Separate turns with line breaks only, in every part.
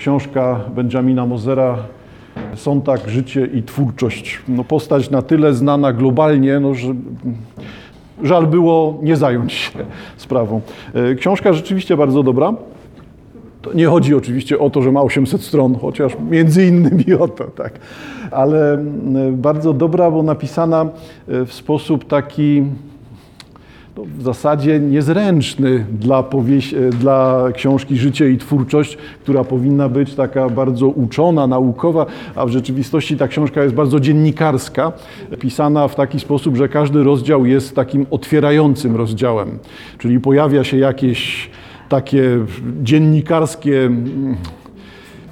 książka Benjamina Mozera Sontag, życie i twórczość. No, postać na tyle znana globalnie, no, że żal było nie zająć się sprawą. E, Książka rzeczywiście bardzo dobra. To nie chodzi oczywiście o to, że ma 800 stron, chociaż między innymi o to, tak. Ale mm, bardzo dobra, bo napisana e, w sposób taki no, w zasadzie niezręczny dla, e, dla książki Życie i Twórczość, która powinna być taka bardzo uczona, naukowa, a w rzeczywistości ta książka jest bardzo dziennikarska, pisana w taki sposób, że każdy rozdział jest takim otwierającym rozdziałem, czyli pojawia się jakieś takie dziennikarskie mm,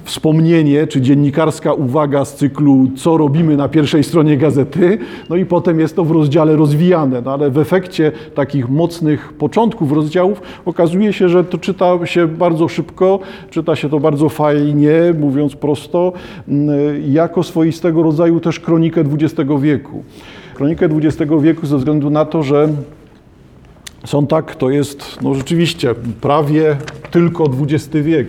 wspomnienie czy dziennikarska uwaga z cyklu co robimy na pierwszej stronie gazety, no i potem jest to w rozdziale rozwijane, no ale w efekcie takich mocnych początków rozdziałów okazuje się, że to czyta się bardzo szybko, czyta się to bardzo fajnie, mówiąc prosto, mm, jako swoistego rodzaju też kronikę XX wieku. Kronikę XX wieku ze względu na to, że Sontag to jest no rzeczywiście prawie tylko XX wiek.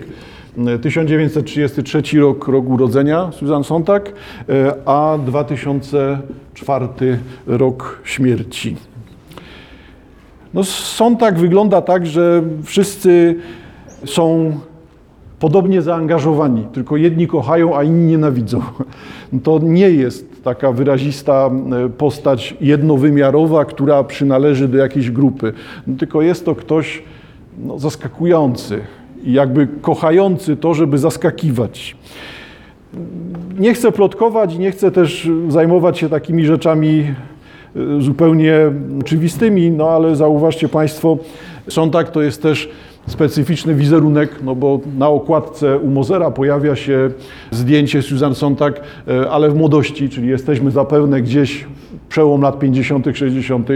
1933 rok, rok urodzenia Susan Sontag, e, a 2004 rok śmierci. No, Sontag wygląda tak, że wszyscy są podobnie zaangażowani, tylko jedni kochają, a inni nienawidzą. To nie jest taka wyrazista e, postać jednowymiarowa, która przynależy do jakiejś grupy, no, tylko jest to ktoś no, zaskakujący jakby kochający to, żeby zaskakiwać. Nie chcę plotkować i nie chcę też zajmować się takimi rzeczami e, zupełnie oczywistymi, no ale zauważcie Państwo, Sontag to jest też specyficzny wizerunek, no bo na okładce u Mozera pojawia się zdjęcie Susan Sontag, e, ale w młodości, czyli jesteśmy zapewne gdzieś przełom lat 50., 60.,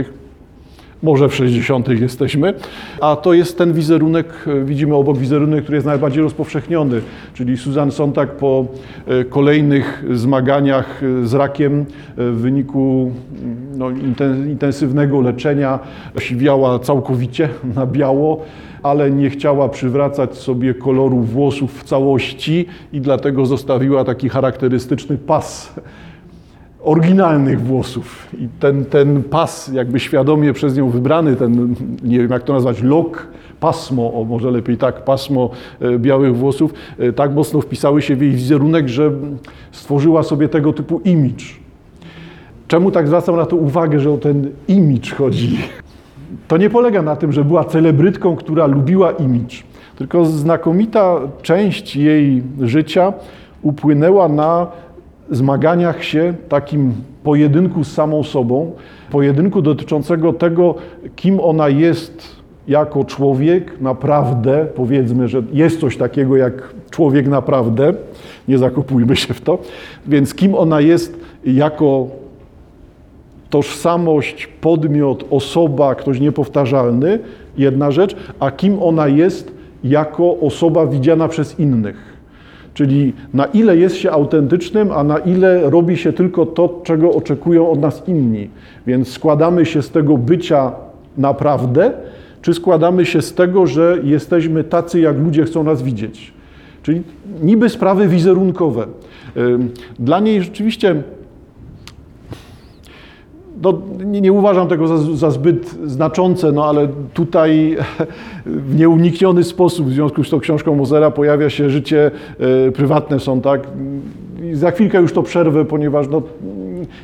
może w 60. jesteśmy, a to jest ten wizerunek, e, widzimy obok wizerunek, który jest najbardziej rozpowszechniony, czyli Susan Sontag po e, kolejnych zmaganiach e, z rakiem w wyniku no, inten- intensywnego leczenia siwiała całkowicie na biało, ale nie chciała przywracać sobie koloru włosów w całości i dlatego zostawiła taki charakterystyczny pas oryginalnych włosów. I ten, ten pas, jakby świadomie przez nią wybrany, ten, nie wiem jak to nazwać, lok, pasmo, o może lepiej tak, pasmo e, białych włosów, e, tak mocno wpisały się w jej wizerunek, że stworzyła sobie tego typu image. Czemu tak zwracam na to uwagę, że o ten image chodzi? To nie polega na tym, że była celebrytką, która lubiła image, tylko znakomita część jej życia upłynęła na zmaganiach się, takim pojedynku z samą sobą, pojedynku dotyczącego tego, kim ona jest jako człowiek, naprawdę, powiedzmy, że jest coś takiego jak człowiek naprawdę, nie zakopujmy się w to, więc kim ona jest jako tożsamość, podmiot, osoba, ktoś niepowtarzalny, jedna rzecz, a kim ona jest jako osoba widziana przez innych. Czyli na ile jest się autentycznym, a na ile robi się tylko to, czego oczekują od nas inni. Więc składamy się z tego bycia naprawdę, czy składamy się z tego, że jesteśmy tacy, jak ludzie chcą nas widzieć. Czyli niby sprawy wizerunkowe. Dla niej rzeczywiście no, nie, nie uważam tego za, za zbyt znaczące, no ale tutaj w nieunikniony sposób w związku z tą książką Mozera pojawia się życie e, prywatne są, tak? I za chwilkę już to przerwę, ponieważ no,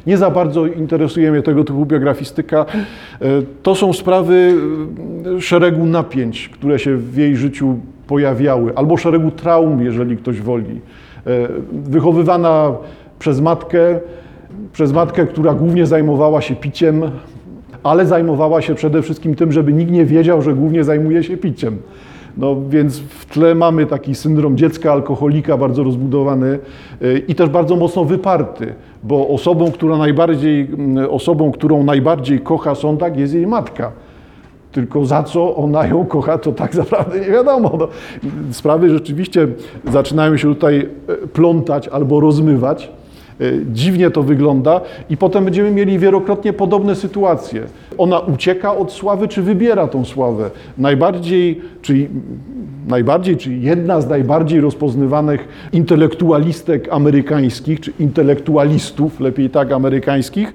nie za bardzo interesuje mnie tego typu biografistyka. E, to są sprawy e, szeregu napięć, które się w jej życiu pojawiały, albo szeregu traum, jeżeli ktoś woli. Wychowywana przez matkę, przez matkę, która głównie zajmowała się piciem, ale zajmowała się przede wszystkim tym, żeby nikt nie wiedział, że głównie zajmuje się piciem. No więc w tle mamy taki syndrom dziecka alkoholika bardzo rozbudowany y, i też bardzo mocno wyparty, bo osobą, która najbardziej, mm, osobą, którą najbardziej kocha Sontag jest jej matka. Tylko za co ona ją kocha, to tak naprawdę nie wiadomo. No, sprawy rzeczywiście zaczynają się tutaj e, plątać albo rozmywać. Dziwnie to wygląda i potem będziemy mieli wielokrotnie podobne sytuacje. Ona ucieka od sławy, czy wybiera tą sławę? Najbardziej, czyli najbardziej, czyli jedna z najbardziej rozpoznawanych intelektualistek amerykańskich, czy intelektualistów, lepiej tak, amerykańskich,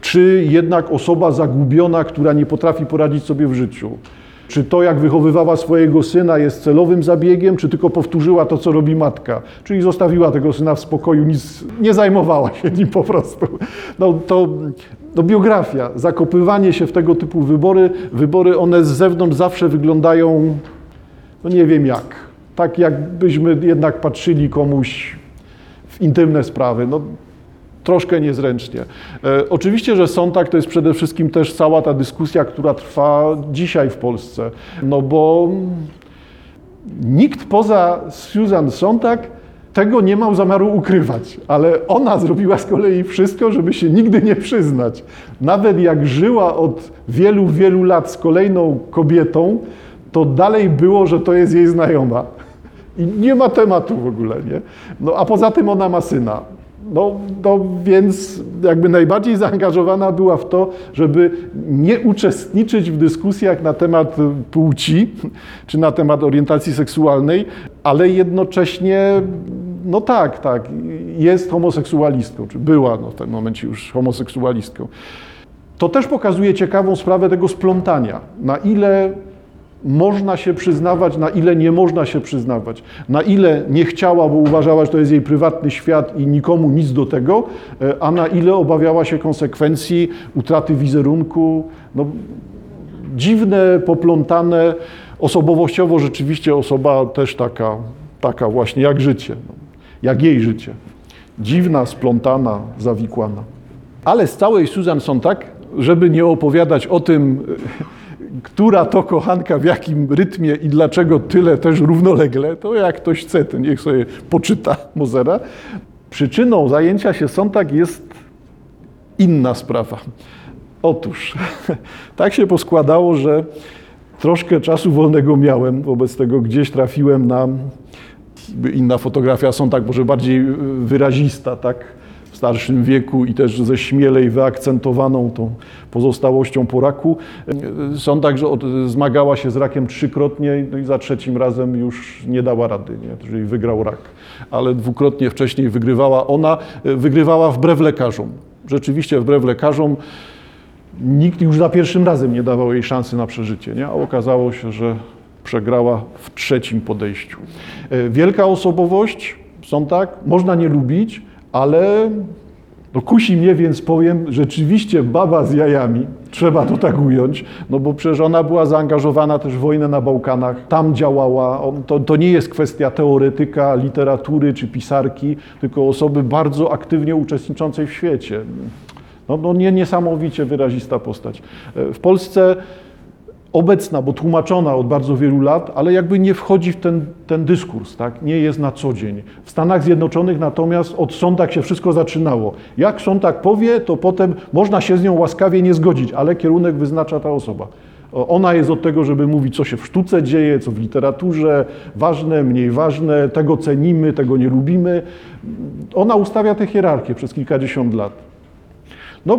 czy jednak osoba zagubiona, która nie potrafi poradzić sobie w życiu. Czy to, jak wychowywała swojego syna, jest celowym zabiegiem, czy tylko powtórzyła to, co robi matka? Czyli zostawiła tego syna w spokoju, nic nie zajmowała się nim po prostu. No to no, biografia, zakopywanie się w tego typu wybory, wybory one z zewnątrz zawsze wyglądają, no nie wiem jak. Tak jakbyśmy jednak patrzyli komuś w intymne sprawy. No, troszkę niezręcznie. E, oczywiście, że Sontag to jest przede wszystkim też cała ta dyskusja, która trwa dzisiaj w Polsce, no bo nikt poza Susan Sontag tego nie miał zamiaru ukrywać, ale ona zrobiła z kolei wszystko, żeby się nigdy nie przyznać. Nawet jak żyła od wielu, wielu lat z kolejną kobietą, to dalej było, że to jest jej znajoma. I nie ma tematu w ogóle, nie? No a poza tym ona ma syna. No, no więc jakby najbardziej zaangażowana była w to, żeby nie uczestniczyć w dyskusjach na temat płci czy na temat orientacji seksualnej, ale jednocześnie, no tak, tak, jest homoseksualistką, czy była no, w tym momencie już homoseksualistką. To też pokazuje ciekawą sprawę tego splątania, na ile można się przyznawać, na ile nie można się przyznawać, na ile nie chciała, bo uważała, że to jest jej prywatny świat i nikomu nic do tego, e, a na ile obawiała się konsekwencji utraty wizerunku. No, dziwne, poplątane, osobowościowo rzeczywiście osoba też taka, taka właśnie jak życie, no, jak jej życie. Dziwna, splątana, zawikłana. Ale z całej Susan Sontag, żeby nie opowiadać o tym, która to kochanka w jakim rytmie i dlaczego tyle też równolegle, to jak ktoś chce, to niech sobie poczyta Mozera. Przyczyną zajęcia się Sontag jest inna sprawa. Otóż, tak się poskładało, że troszkę czasu wolnego miałem, wobec tego gdzieś trafiłem na inna fotografia Sontag, może bardziej wyrazista, tak, starszym wieku i też ze śmielej wyakcentowaną tą pozostałością po raku. Są także zmagała się z rakiem trzykrotnie no i za trzecim razem już nie dała rady, nie? czyli wygrał rak. Ale dwukrotnie wcześniej wygrywała ona, wygrywała wbrew lekarzom. Rzeczywiście wbrew lekarzom nikt już za pierwszym razem nie dawał jej szansy na przeżycie, nie? a okazało się, że przegrała w trzecim podejściu. E, wielka osobowość, są tak, można nie lubić, ale no kusi mnie, więc powiem, rzeczywiście baba z jajami, trzeba to tak ująć, no bo przecież ona była zaangażowana też w wojnę na Bałkanach, tam działała, to, to nie jest kwestia teoretyka, literatury czy pisarki, tylko osoby bardzo aktywnie uczestniczącej w świecie. No, no nie, niesamowicie wyrazista postać. E, w Polsce obecna, bo tłumaczona od bardzo wielu lat, ale jakby nie wchodzi w ten, ten dyskurs, tak? nie jest na co dzień. W Stanach Zjednoczonych natomiast od Sontak się wszystko zaczynało. Jak Sontak powie, to potem można się z nią łaskawie nie zgodzić, ale kierunek wyznacza ta osoba. Ona jest od tego, żeby mówić, co się w sztuce dzieje, co w literaturze, ważne, mniej ważne, tego cenimy, tego nie lubimy. Ona ustawia tę hierarchię przez kilkadziesiąt lat. No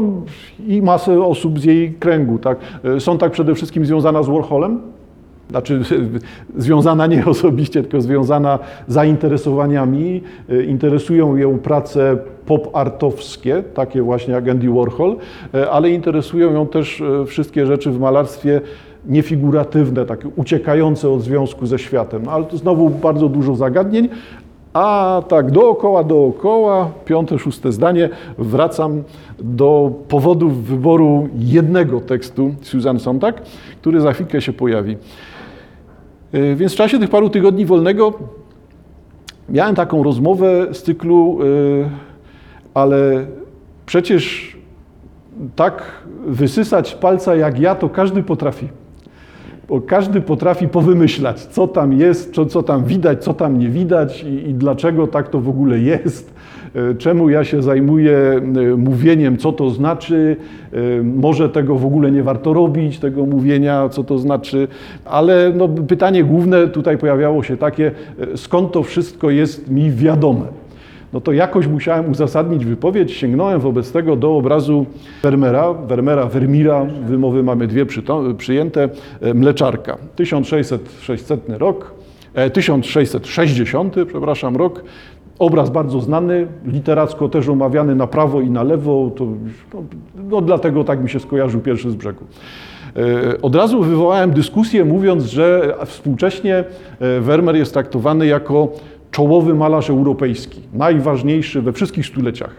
i masę osób z jej kręgu. Tak? Są tak przede wszystkim związana z Warholem, znaczy związana nie osobiście, tylko związana zainteresowaniami. Interesują ją prace pop-artowskie, takie właśnie jak Andy Warhol, ale interesują ją też e, wszystkie rzeczy w malarstwie niefiguratywne, takie uciekające od związku ze światem. No, ale to znowu bardzo dużo zagadnień, a tak dookoła, dookoła, piąte, szóste zdanie, wracam do powodów wyboru jednego tekstu Susan Sontag, który za chwilkę się pojawi. E, więc w czasie tych paru tygodni wolnego miałem taką rozmowę z cyklu, e, ale przecież tak wysysać palca jak ja, to każdy potrafi bo każdy potrafi powymyślać, co tam jest, co, co tam widać, co tam nie widać i, i dlaczego tak to w ogóle jest e, czemu ja się zajmuję e, mówieniem, co to znaczy, e, może tego w ogóle nie warto robić, tego mówienia, co to znaczy, ale no, pytanie główne tutaj pojawiało się takie, skąd to wszystko jest mi wiadome. No to jakoś musiałem uzasadnić wypowiedź. Sięgnąłem wobec tego do obrazu Vermeera, Vermeera, Vermira, wymowy mamy dwie przyjęte, e, Mleczarka. 1600 rok, 1660, e, przepraszam, rok. Obraz bardzo znany, literacko też omawiany na prawo i na lewo, to, no, no dlatego tak mi się skojarzył pierwszy z brzegu. E, od razu wywołałem dyskusję, mówiąc, że współcześnie Vermeer jest traktowany jako czołowy malarz europejski, najważniejszy we wszystkich stuleciach.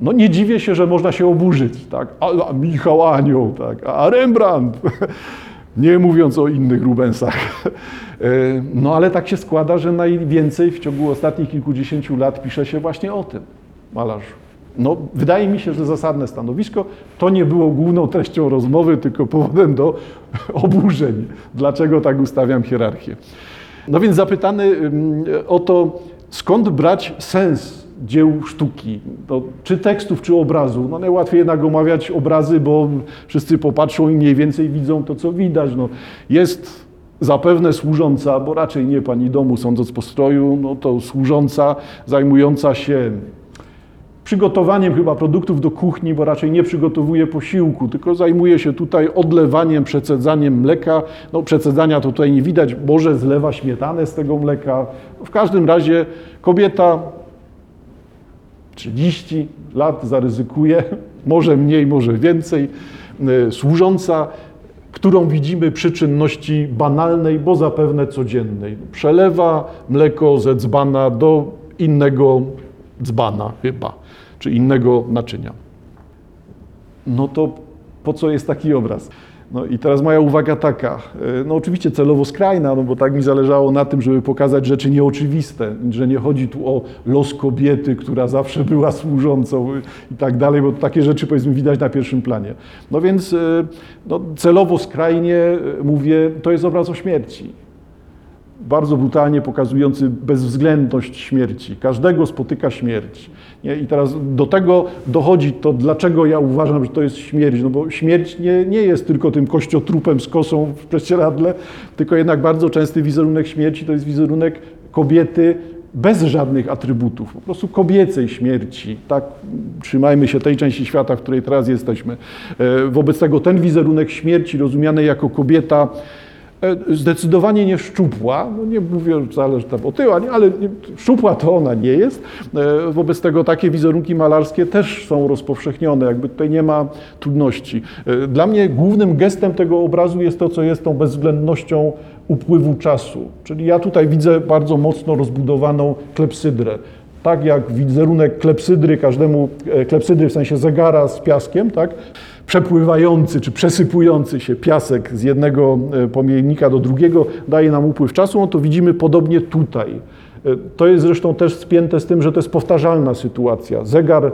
No nie dziwię się, że można się oburzyć, tak? A, a Michał Anioł, tak? A Rembrandt, nie mówiąc o innych Rubensach. E, no ale tak się składa, że najwięcej w ciągu ostatnich kilkudziesięciu lat pisze się właśnie o tym malarzu. No, wydaje mi się, że zasadne stanowisko to nie było główną treścią rozmowy, tylko powodem do oburzeń. Dlaczego tak ustawiam hierarchię? No więc zapytany o to, skąd brać sens dzieł sztuki, to czy tekstów, czy obrazu. No najłatwiej jednak omawiać obrazy, bo wszyscy popatrzą i mniej więcej widzą to, co widać. No, jest zapewne służąca, bo raczej nie pani domu, sądząc po stroju, no to służąca zajmująca się przygotowaniem chyba produktów do kuchni, bo raczej nie przygotowuje posiłku, tylko zajmuje się tutaj odlewaniem, przecedzaniem mleka. No przecedzania to tutaj nie widać, może zlewa śmietanę z tego mleka. W każdym razie kobieta 30 lat zaryzykuje, może mniej, może więcej, e, służąca, którą widzimy przy czynności banalnej, bo zapewne codziennej. Przelewa mleko ze dzbana do innego dzbana chyba czy innego naczynia. No to po co jest taki obraz? No i teraz moja uwaga taka, e, no oczywiście celowo skrajna, no bo tak mi zależało na tym, żeby pokazać rzeczy nieoczywiste, że nie chodzi tu o los kobiety, która zawsze była służącą i tak dalej, bo takie rzeczy powiedzmy widać na pierwszym planie. No więc e, no, celowo skrajnie e, mówię, to jest obraz o śmierci bardzo brutalnie pokazujący bezwzględność śmierci. Każdego spotyka śmierć. Nie? I teraz do tego dochodzi to, dlaczego ja uważam, że to jest śmierć. No bo śmierć nie, nie jest tylko tym kościotrupem z kosą w prześcieradle, tylko jednak bardzo częsty wizerunek śmierci to jest wizerunek kobiety bez żadnych atrybutów, po prostu kobiecej śmierci. Tak, trzymajmy się tej części świata, w której teraz jesteśmy. E, wobec tego ten wizerunek śmierci rozumiany jako kobieta, zdecydowanie nie szczupła, no nie mówię wcale, że tam otyła, ale szczupła to ona nie jest. E, wobec tego takie wizerunki malarskie też są rozpowszechnione, jakby tutaj nie ma trudności. E, dla mnie głównym gestem tego obrazu jest to, co jest tą bezwzględnością upływu czasu. Czyli ja tutaj widzę bardzo mocno rozbudowaną klepsydrę tak jak wizerunek klepsydry, każdemu klepsydry w sensie zegara z piaskiem, tak? przepływający czy przesypujący się piasek z jednego e, pomiennika do drugiego daje nam upływ czasu, no to widzimy podobnie tutaj. E, to jest zresztą też spięte z tym, że to jest powtarzalna sytuacja. Zegar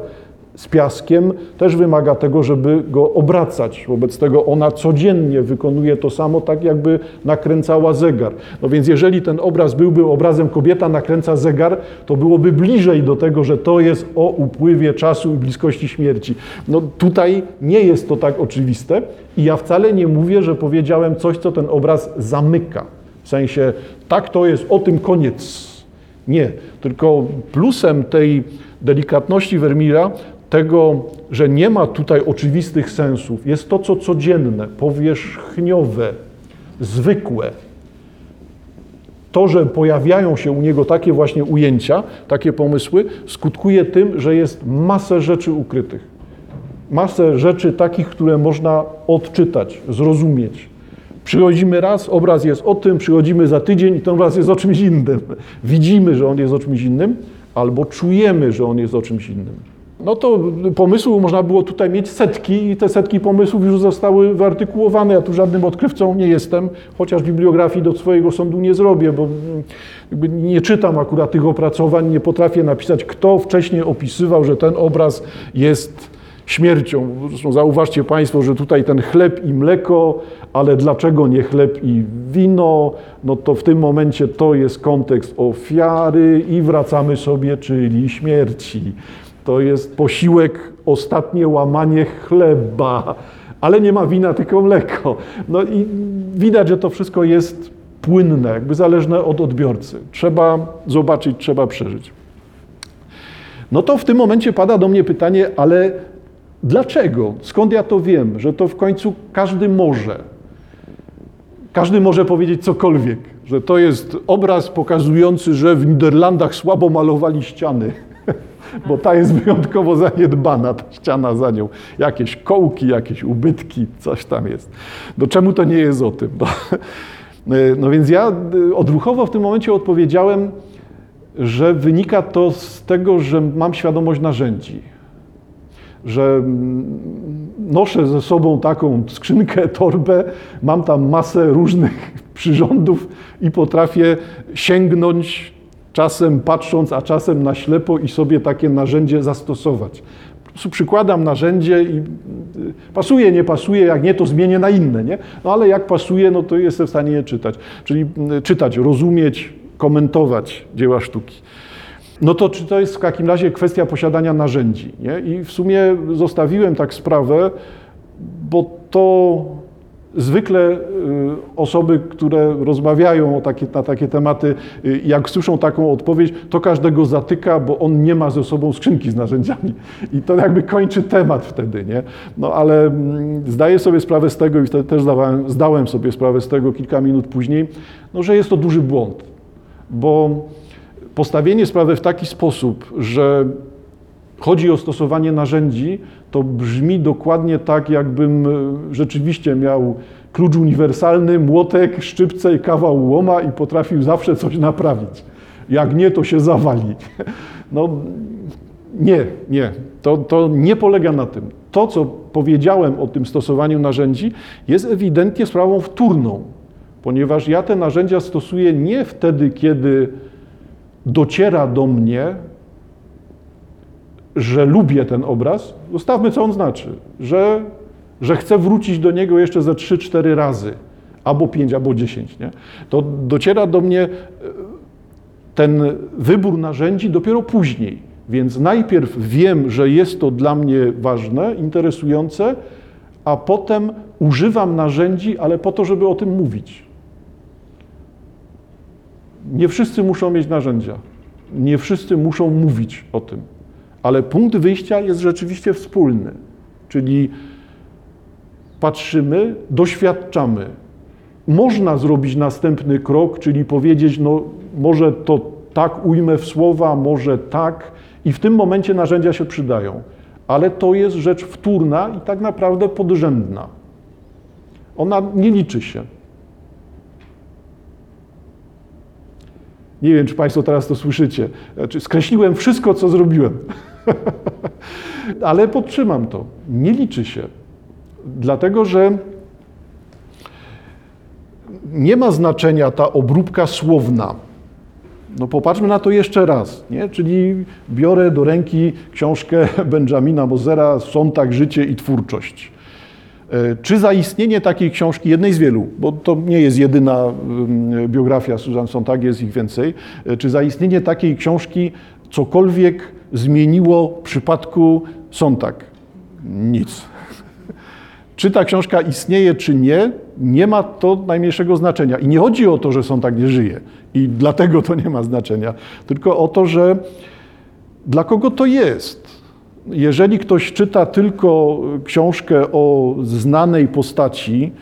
z piaskiem też wymaga tego, żeby go obracać. Wobec tego ona codziennie wykonuje to samo, tak jakby nakręcała zegar. No więc jeżeli ten obraz byłby obrazem kobieta nakręca zegar, to byłoby bliżej do tego, że to jest o upływie czasu i bliskości śmierci. No tutaj nie jest to tak oczywiste i ja wcale nie mówię, że powiedziałem coś, co ten obraz zamyka. W sensie, tak to jest, o tym koniec. Nie, tylko plusem tej delikatności Vermeera tego, że nie ma tutaj oczywistych sensów, jest to, co codzienne, powierzchniowe, zwykłe. To, że pojawiają się u niego takie właśnie ujęcia, takie pomysły, skutkuje tym, że jest masę rzeczy ukrytych. Masę rzeczy takich, które można odczytać, zrozumieć. Przychodzimy raz, obraz jest o tym, przychodzimy za tydzień i ten obraz jest o czymś innym. Widzimy, że on jest o czymś innym, albo czujemy, że on jest o czymś innym. No to pomysłów można było tutaj mieć setki i te setki pomysłów już zostały wyartykułowane. Ja tu żadnym odkrywcą nie jestem, chociaż bibliografii do swojego sądu nie zrobię, bo nie czytam akurat tych opracowań, nie potrafię napisać, kto wcześniej opisywał, że ten obraz jest śmiercią. Zresztą zauważcie Państwo, że tutaj ten chleb i mleko, ale dlaczego nie chleb i wino? No to w tym momencie to jest kontekst ofiary i wracamy sobie, czyli śmierci to jest posiłek, ostatnie łamanie chleba, ale nie ma wina, tylko mleko. No i widać, że to wszystko jest płynne, jakby zależne od odbiorcy. Trzeba zobaczyć, trzeba przeżyć. No to w tym momencie pada do mnie pytanie, ale dlaczego? Skąd ja to wiem, że to w końcu każdy może? Każdy może powiedzieć cokolwiek, że to jest obraz pokazujący, że w Niderlandach słabo malowali ściany, bo ta jest wyjątkowo zaniedbana, ta ściana za nią. Jakieś kołki, jakieś ubytki, coś tam jest. No czemu to nie jest o tym? No, no więc ja odruchowo w tym momencie odpowiedziałem, że wynika to z tego, że mam świadomość narzędzi że noszę ze sobą taką skrzynkę, torbę, mam tam masę różnych przyrządów i potrafię sięgnąć czasem patrząc, a czasem na ślepo i sobie takie narzędzie zastosować. Po prostu przykładam narzędzie i y, pasuje, nie pasuje, jak nie, to zmienię na inne, nie? No ale jak pasuje, no to jestem w stanie je czytać. Czyli y, czytać, rozumieć, komentować dzieła sztuki. No to czy to jest w takim razie kwestia posiadania narzędzi? Nie? I w sumie zostawiłem tak sprawę, bo to zwykle y, osoby, które rozmawiają takie, na takie tematy, y, jak słyszą taką odpowiedź, to każdego zatyka, bo on nie ma ze sobą skrzynki z narzędziami. I to jakby kończy temat wtedy, nie? No ale mm, zdaję sobie sprawę z tego i wtedy też zdawałem, zdałem sobie sprawę z tego kilka minut później, no, że jest to duży błąd, bo postawienie sprawy w taki sposób, że chodzi o stosowanie narzędzi, to brzmi dokładnie tak, jakbym e, rzeczywiście miał klucz uniwersalny, młotek, szczypce i kawał łoma i potrafił zawsze coś naprawić. Jak nie, to się zawali. No nie, nie. To, to nie polega na tym. To, co powiedziałem o tym stosowaniu narzędzi, jest ewidentnie sprawą wtórną, ponieważ ja te narzędzia stosuję nie wtedy, kiedy dociera do mnie, że lubię ten obraz, zostawmy co on znaczy, że, że chcę wrócić do niego jeszcze ze 3-4 razy, albo 5, albo 10, nie? to dociera do mnie e, ten wybór narzędzi dopiero później. Więc najpierw wiem, że jest to dla mnie ważne, interesujące, a potem używam narzędzi, ale po to, żeby o tym mówić. Nie wszyscy muszą mieć narzędzia, nie wszyscy muszą mówić o tym, ale punkt wyjścia jest rzeczywiście wspólny, czyli patrzymy, doświadczamy. Można zrobić następny krok, czyli powiedzieć, no może to tak ujmę w słowa, może tak, i w tym momencie narzędzia się przydają. Ale to jest rzecz wtórna i tak naprawdę podrzędna. Ona nie liczy się. Nie wiem, czy Państwo teraz to słyszycie. Znaczy, skreśliłem wszystko, co zrobiłem. Ale podtrzymam to. Nie liczy się. Dlatego, że nie ma znaczenia ta obróbka słowna. No popatrzmy na to jeszcze raz, nie? czyli biorę do ręki książkę Benjamina Mozera Sontag, życie i twórczość. E, czy zaistnienie takiej książki, jednej z wielu, bo to nie jest jedyna biografia Susan Sontag, jest ich więcej, e, czy zaistnienie takiej książki cokolwiek zmieniło w przypadku Sontag? Nic. Czy ta książka istnieje, czy nie, nie ma to najmniejszego znaczenia. I nie chodzi o to, że Sontag nie żyje i dlatego to nie ma znaczenia, tylko o to, że dla kogo to jest jeżeli ktoś czyta tylko książkę o znanej postaci,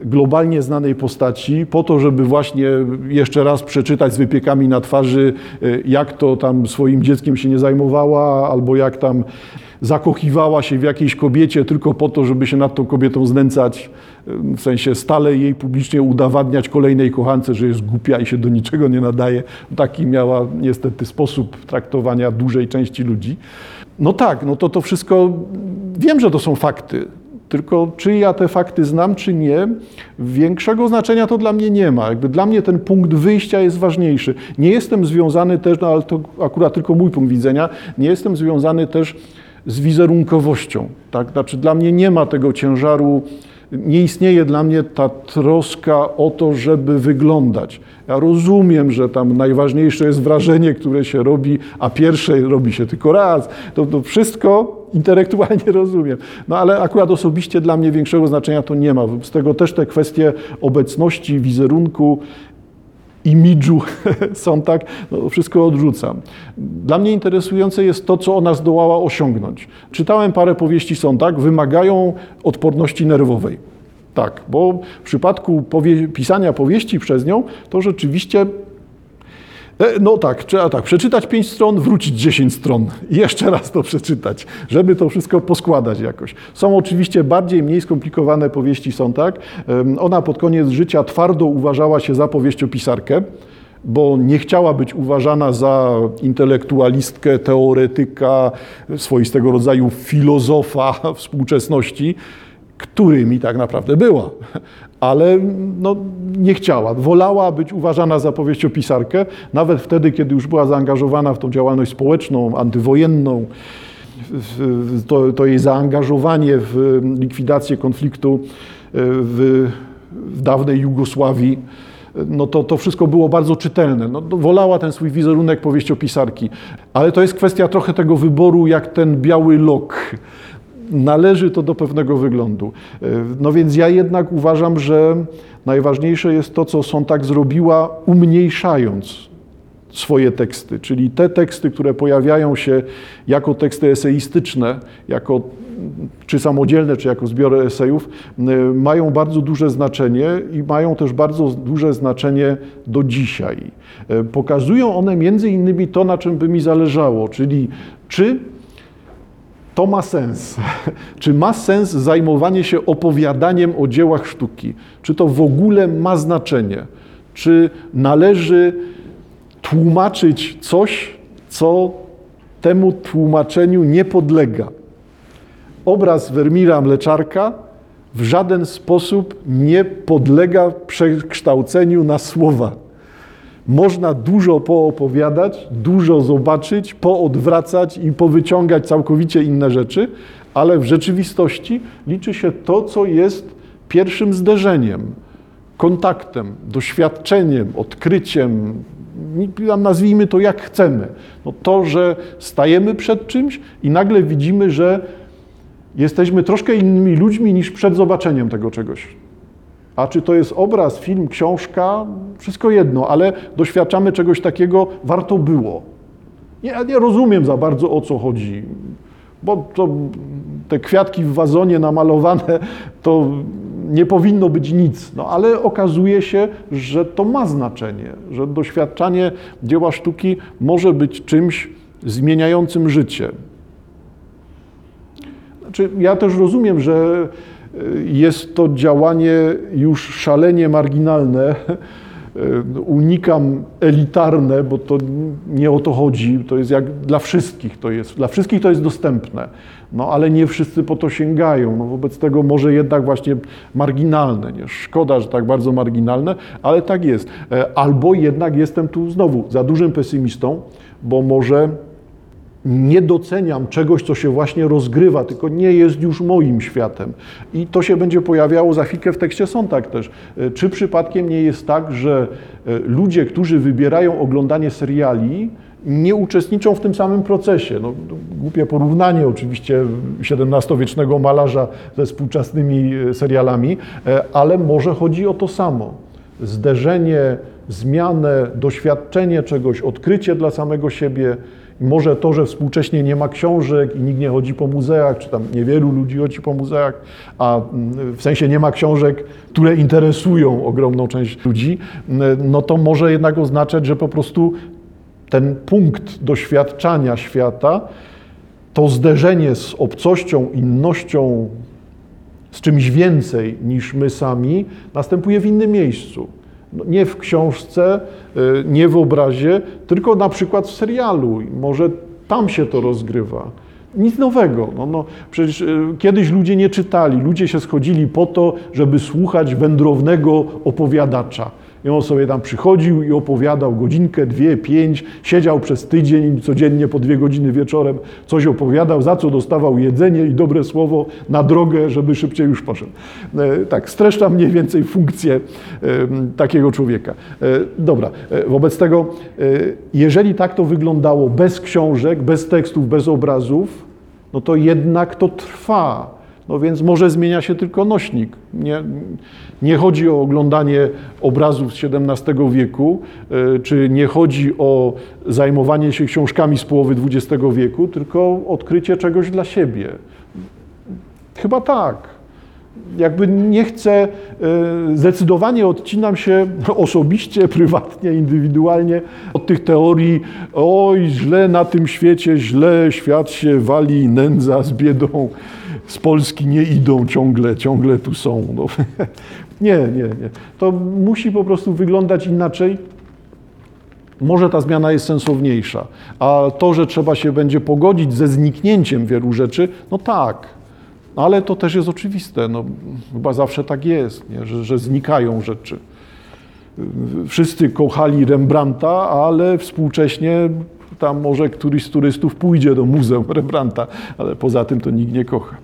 globalnie znanej postaci, po to, żeby właśnie jeszcze raz przeczytać z wypiekami na twarzy, e, jak to tam swoim dzieckiem się nie zajmowała, albo jak tam zakochiwała się w jakiejś kobiecie tylko po to, żeby się nad tą kobietą znęcać, w sensie stale jej publicznie udowadniać kolejnej kochance, że jest głupia i się do niczego nie nadaje. Taki miała niestety sposób traktowania dużej części ludzi. No tak, no to to wszystko, wiem, że to są fakty, tylko czy ja te fakty znam, czy nie, większego znaczenia to dla mnie nie ma. Jakby dla mnie ten punkt wyjścia jest ważniejszy. Nie jestem związany też, no ale to akurat tylko mój punkt widzenia, nie jestem związany też z wizerunkowością. Tak? Znaczy dla mnie nie ma tego ciężaru, nie istnieje dla mnie ta troska o to, żeby wyglądać. Ja rozumiem, że tam najważniejsze jest wrażenie, które się robi, a pierwsze robi się tylko raz. To, to wszystko intelektualnie rozumiem. No ale akurat osobiście dla mnie większego znaczenia to nie ma. Z tego też te kwestie obecności, wizerunku imidżu Sontag, no, wszystko odrzucam. Dla mnie interesujące jest to, co ona zdołała osiągnąć. Czytałem parę powieści Sontag, wymagają odporności nerwowej. Tak, bo w przypadku powie pisania powieści przez nią, to rzeczywiście no tak, trzeba tak, przeczytać 5 stron, wrócić 10 stron i jeszcze raz to przeczytać, żeby to wszystko poskładać jakoś. Są oczywiście bardziej, mniej skomplikowane powieści, są tak. Ona pod koniec życia twardo uważała się za powieściopisarkę, bo nie chciała być uważana za intelektualistkę, teoretyka, swoistego rodzaju filozofa współczesności, którymi tak naprawdę była ale no, nie chciała. Wolała być uważana za powieściopisarkę, nawet wtedy, kiedy już była zaangażowana w tą działalność społeczną, antywojenną. To, to jej zaangażowanie w likwidację konfliktu e, w, w dawnej Jugosławii no to, to wszystko było bardzo czytelne. No, wolała ten swój wizerunek powieściopisarki, ale to jest kwestia trochę tego wyboru, jak ten biały lok należy to do pewnego wyglądu. E, no więc ja jednak uważam, że najważniejsze jest to, co Sontag zrobiła, umniejszając swoje teksty, czyli te teksty, które pojawiają się jako teksty eseistyczne, jako czy samodzielne, czy jako zbiory esejów, mają bardzo duże znaczenie i mają też bardzo duże znaczenie do dzisiaj. E, pokazują one między innymi to, na czym by mi zależało, czyli czy to ma sens. Czy ma sens zajmowanie się opowiadaniem o dziełach sztuki? Czy to w ogóle ma znaczenie? Czy należy tłumaczyć coś, co temu tłumaczeniu nie podlega? Obraz Wermira Mleczarka w żaden sposób nie podlega przekształceniu na słowa. Można dużo poopowiadać, dużo zobaczyć, poodwracać i powyciągać całkowicie inne rzeczy, ale w rzeczywistości liczy się to, co jest pierwszym zderzeniem, kontaktem, doświadczeniem, odkryciem, nazwijmy to jak chcemy. No to, że stajemy przed czymś i nagle widzimy, że jesteśmy troszkę innymi ludźmi niż przed zobaczeniem tego czegoś. A czy to jest obraz, film, książka, wszystko jedno, ale doświadczamy czegoś takiego, warto było. Ja nie rozumiem za bardzo o co chodzi, bo to, te kwiatki w wazonie namalowane to nie powinno być nic, no ale okazuje się, że to ma znaczenie, że doświadczanie dzieła sztuki może być czymś zmieniającym życie. Znaczy, ja też rozumiem, że jest to działanie już szalenie marginalne. Unikam elitarne, bo to nie o to chodzi. To jest jak dla wszystkich to jest. Dla wszystkich to jest dostępne. No ale nie wszyscy po to sięgają. No, wobec tego może jednak właśnie marginalne. Nie? Szkoda, że tak bardzo marginalne, ale tak jest. E, albo jednak jestem tu znowu za dużym pesymistą, bo może nie doceniam czegoś, co się właśnie rozgrywa, tylko nie jest już moim światem. I to się będzie pojawiało za chwilkę w tekście Sontag też. E, czy przypadkiem nie jest tak, że e, ludzie, którzy wybierają oglądanie seriali, nie uczestniczą w tym samym procesie. No, głupie porównanie oczywiście XVII-wiecznego malarza ze współczesnymi e, serialami, ale może chodzi o to samo. Zderzenie, zmianę, doświadczenie czegoś, odkrycie dla samego siebie, może to, że współcześnie nie ma książek i nikt nie chodzi po muzeach, czy tam niewielu ludzi chodzi po muzeach, a mm, w sensie nie ma książek, które interesują ogromną część ludzi, mm, no to może jednak oznaczać, że po prostu ten punkt doświadczania świata, to zderzenie z obcością, innością, z czymś więcej niż my sami, następuje w innym miejscu. No, nie w książce, y, nie w obrazie, tylko na przykład w serialu. Może tam się to rozgrywa. Nic nowego. No, no, przecież y, kiedyś ludzie nie czytali, ludzie się schodzili po to, żeby słuchać wędrownego opowiadacza. I on sobie tam przychodził i opowiadał godzinkę, dwie, pięć, siedział przez tydzień, codziennie po dwie godziny wieczorem coś opowiadał, za co dostawał jedzenie i dobre słowo na drogę, żeby szybciej już poszedł. E, tak, streszcza mniej więcej funkcję e, takiego człowieka. E, dobra, wobec tego, jeżeli tak to wyglądało bez książek, bez tekstów, bez obrazów, no to jednak to trwa No więc może zmienia się tylko nośnik. Nie, nie chodzi o oglądanie obrazów z XVII wieku, y, czy nie chodzi o zajmowanie się książkami z połowy XX wieku, tylko odkrycie czegoś dla siebie. Chyba tak. Jakby nie chcę, y, zdecydowanie odcinam się osobiście, prywatnie, indywidualnie od tych teorii, oj, źle na tym świecie, źle, świat się wali, nędza z biedą, z Polski nie idą ciągle, ciągle tu są. No. Nie, nie, nie. To musi po prostu wyglądać inaczej. Może ta zmiana jest sensowniejsza, a to, że trzeba się będzie pogodzić ze zniknięciem wielu rzeczy, no tak, ale to też jest oczywiste. No, chyba zawsze tak jest, nie? Że, że znikają rzeczy. Wszyscy kochali Rembrandta, ale współcześnie tam może któryś z turystów pójdzie do Muzeum Rembrandta, ale poza tym to nikt nie kocha.